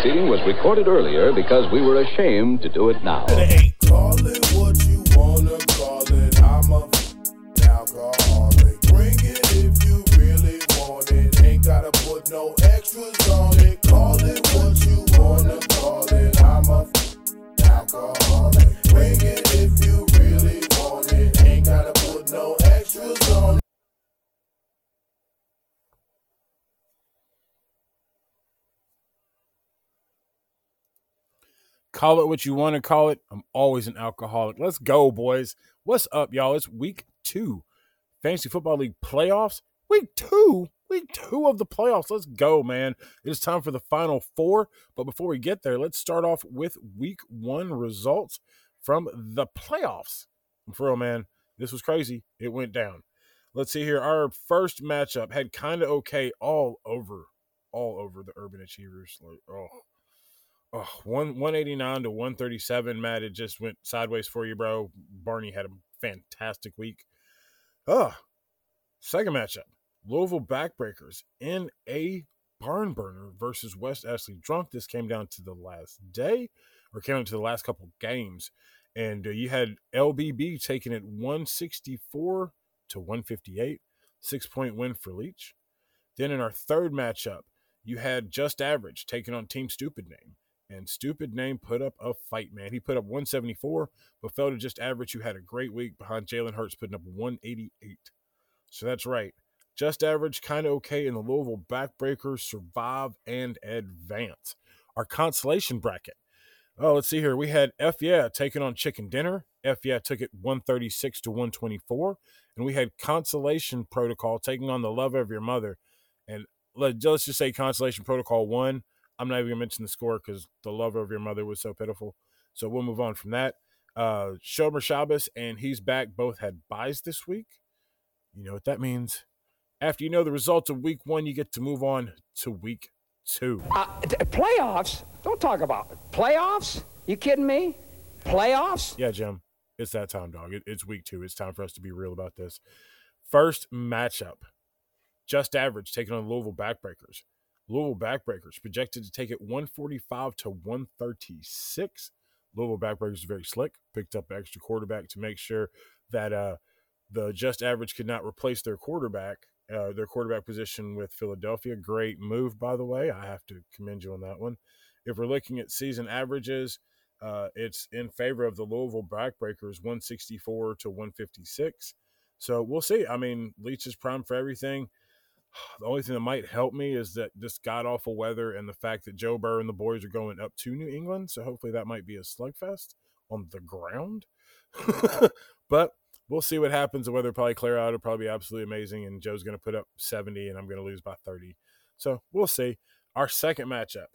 proceeding was recorded earlier because we were ashamed to do it now. Call it what you want to call it. I'm always an alcoholic. Let's go, boys. What's up, y'all? It's week two. Fantasy Football League playoffs. Week two. Week two of the playoffs. Let's go, man. It is time for the final four. But before we get there, let's start off with week one results from the playoffs. For real, man, this was crazy. It went down. Let's see here. Our first matchup had kind of okay all over, all over the Urban Achievers. Like, oh, oh, one 189 to 137. Matt, it just went sideways for you, bro. Barney had a fantastic week. Oh, second matchup Louisville Backbreakers in a barn burner versus West Ashley Drunk. This came down to the last day or came down to the last couple games. And uh, you had LBB taking it 164 to 158, six point win for Leach. Then in our third matchup, you had Just Average taking on Team Stupid Name. And Stupid Name put up a fight, man. He put up 174, but fell to Just Average, who had a great week behind Jalen Hurts putting up 188. So that's right. Just Average, kind of okay in the Louisville Backbreakers, survive and advance. Our consolation bracket. Oh, let's see here. We had F Yeah taking on Chicken Dinner. F Yeah took it 136 to 124. And we had Consolation Protocol taking on the love of your mother. And let, us just say Consolation Protocol won. I'm not even going to mention the score because the love of your mother was so pitiful. So we'll move on from that. Uh, Shomer Shabbos and he's back both had buys this week. You know what that means. After you know the results of week one, you get to move on to week two. Uh, t- playoffs? Don't talk about it. playoffs. You kidding me? Playoffs? Yeah, Jim. It's that time, dog. It, it's week two. It's time for us to be real about this. First matchup Just Average taking on Louisville Backbreakers. Louisville Backbreakers projected to take it 145 to 136. Louisville Backbreakers very slick. Picked up extra quarterback to make sure that uh, the Just Average could not replace their quarterback, uh, their quarterback position with Philadelphia. Great move, by the way. I have to commend you on that one. If we're looking at season averages, uh, it's in favor of the Louisville Backbreakers, 164 to 156. So we'll see. I mean, Leach is prime for everything. The only thing that might help me is that this god awful weather and the fact that Joe Burrow and the boys are going up to New England. So hopefully that might be a slugfest on the ground. but we'll see what happens. The weather probably clear out. It'll probably be absolutely amazing. And Joe's going to put up 70 and I'm going to lose by 30. So we'll see. Our second matchup,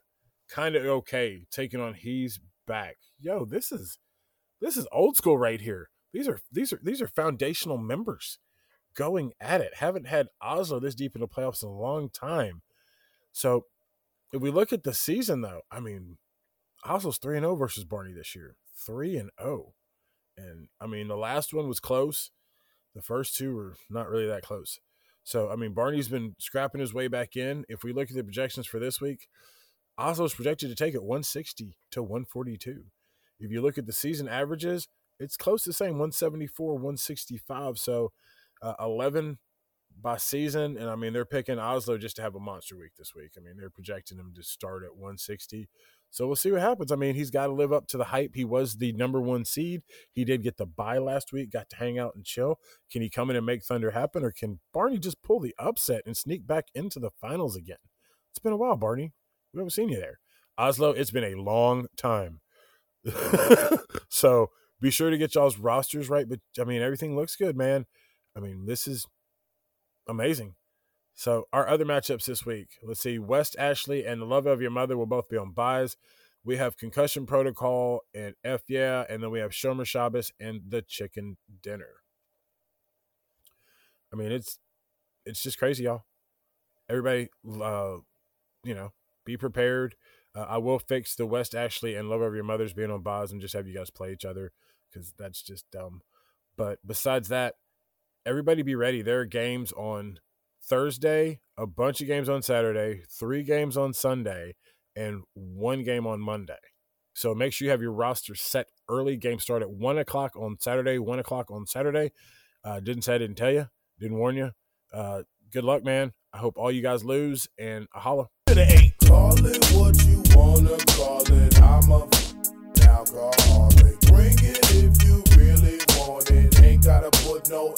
kind of okay, taking on He's back. Yo, this is this is old school right here. These are these are these are foundational members going at it. Haven't had Oslo this deep in the playoffs in a long time. So if we look at the season though, I mean, Oslo's 3 and 0 versus Barney this year. 3 and 0. And I mean, the last one was close. The first two were not really that close. So, I mean, Barney's been scrapping his way back in. If we look at the projections for this week, Oslo's projected to take it 160 to 142. If you look at the season averages, it's close to the same 174, 165. So, uh, 11 by season. And I mean, they're picking Oslo just to have a monster week this week. I mean, they're projecting him to start at 160. So we'll see what happens. I mean, he's got to live up to the hype. He was the number one seed. He did get the bye last week, got to hang out and chill. Can he come in and make Thunder happen, or can Barney just pull the upset and sneak back into the finals again? It's been a while, Barney. We haven't seen you there. Oslo, it's been a long time. so be sure to get y'all's rosters right. But I mean, everything looks good, man. I mean, this is amazing. So our other matchups this week, let's see, West Ashley and the Love of Your Mother will both be on buys. We have Concussion Protocol and F Yeah, and then we have Shomer Shabbos and the Chicken Dinner. I mean, it's it's just crazy, y'all. Everybody, uh, you know, be prepared. Uh, I will fix the West Ashley and Love of Your Mother's being on buys and just have you guys play each other because that's just dumb. But besides that, everybody be ready. There are games on Thursday, a bunch of games on Saturday, three games on Sunday, and one game on Monday. So make sure you have your roster set early. Game start at one o'clock on Saturday. One o'clock on Saturday. Uh, didn't say I didn't tell you. Didn't warn you. Uh, good luck, man. I hope all you guys lose and a holla. Call it what you wanna call it. I'm alcoholic. Bring it if you really want it. Ain't gotta put no